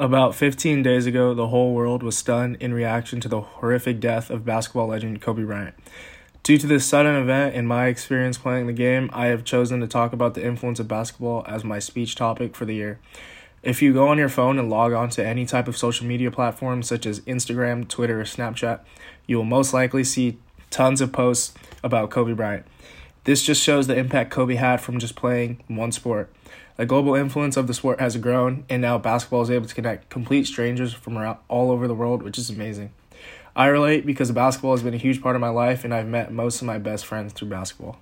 About 15 days ago, the whole world was stunned in reaction to the horrific death of basketball legend Kobe Bryant. Due to this sudden event and my experience playing the game, I have chosen to talk about the influence of basketball as my speech topic for the year. If you go on your phone and log on to any type of social media platform such as Instagram, Twitter, or Snapchat, you will most likely see tons of posts about Kobe Bryant. This just shows the impact Kobe had from just playing one sport. The global influence of the sport has grown, and now basketball is able to connect complete strangers from all over the world, which is amazing. I relate because basketball has been a huge part of my life, and I've met most of my best friends through basketball.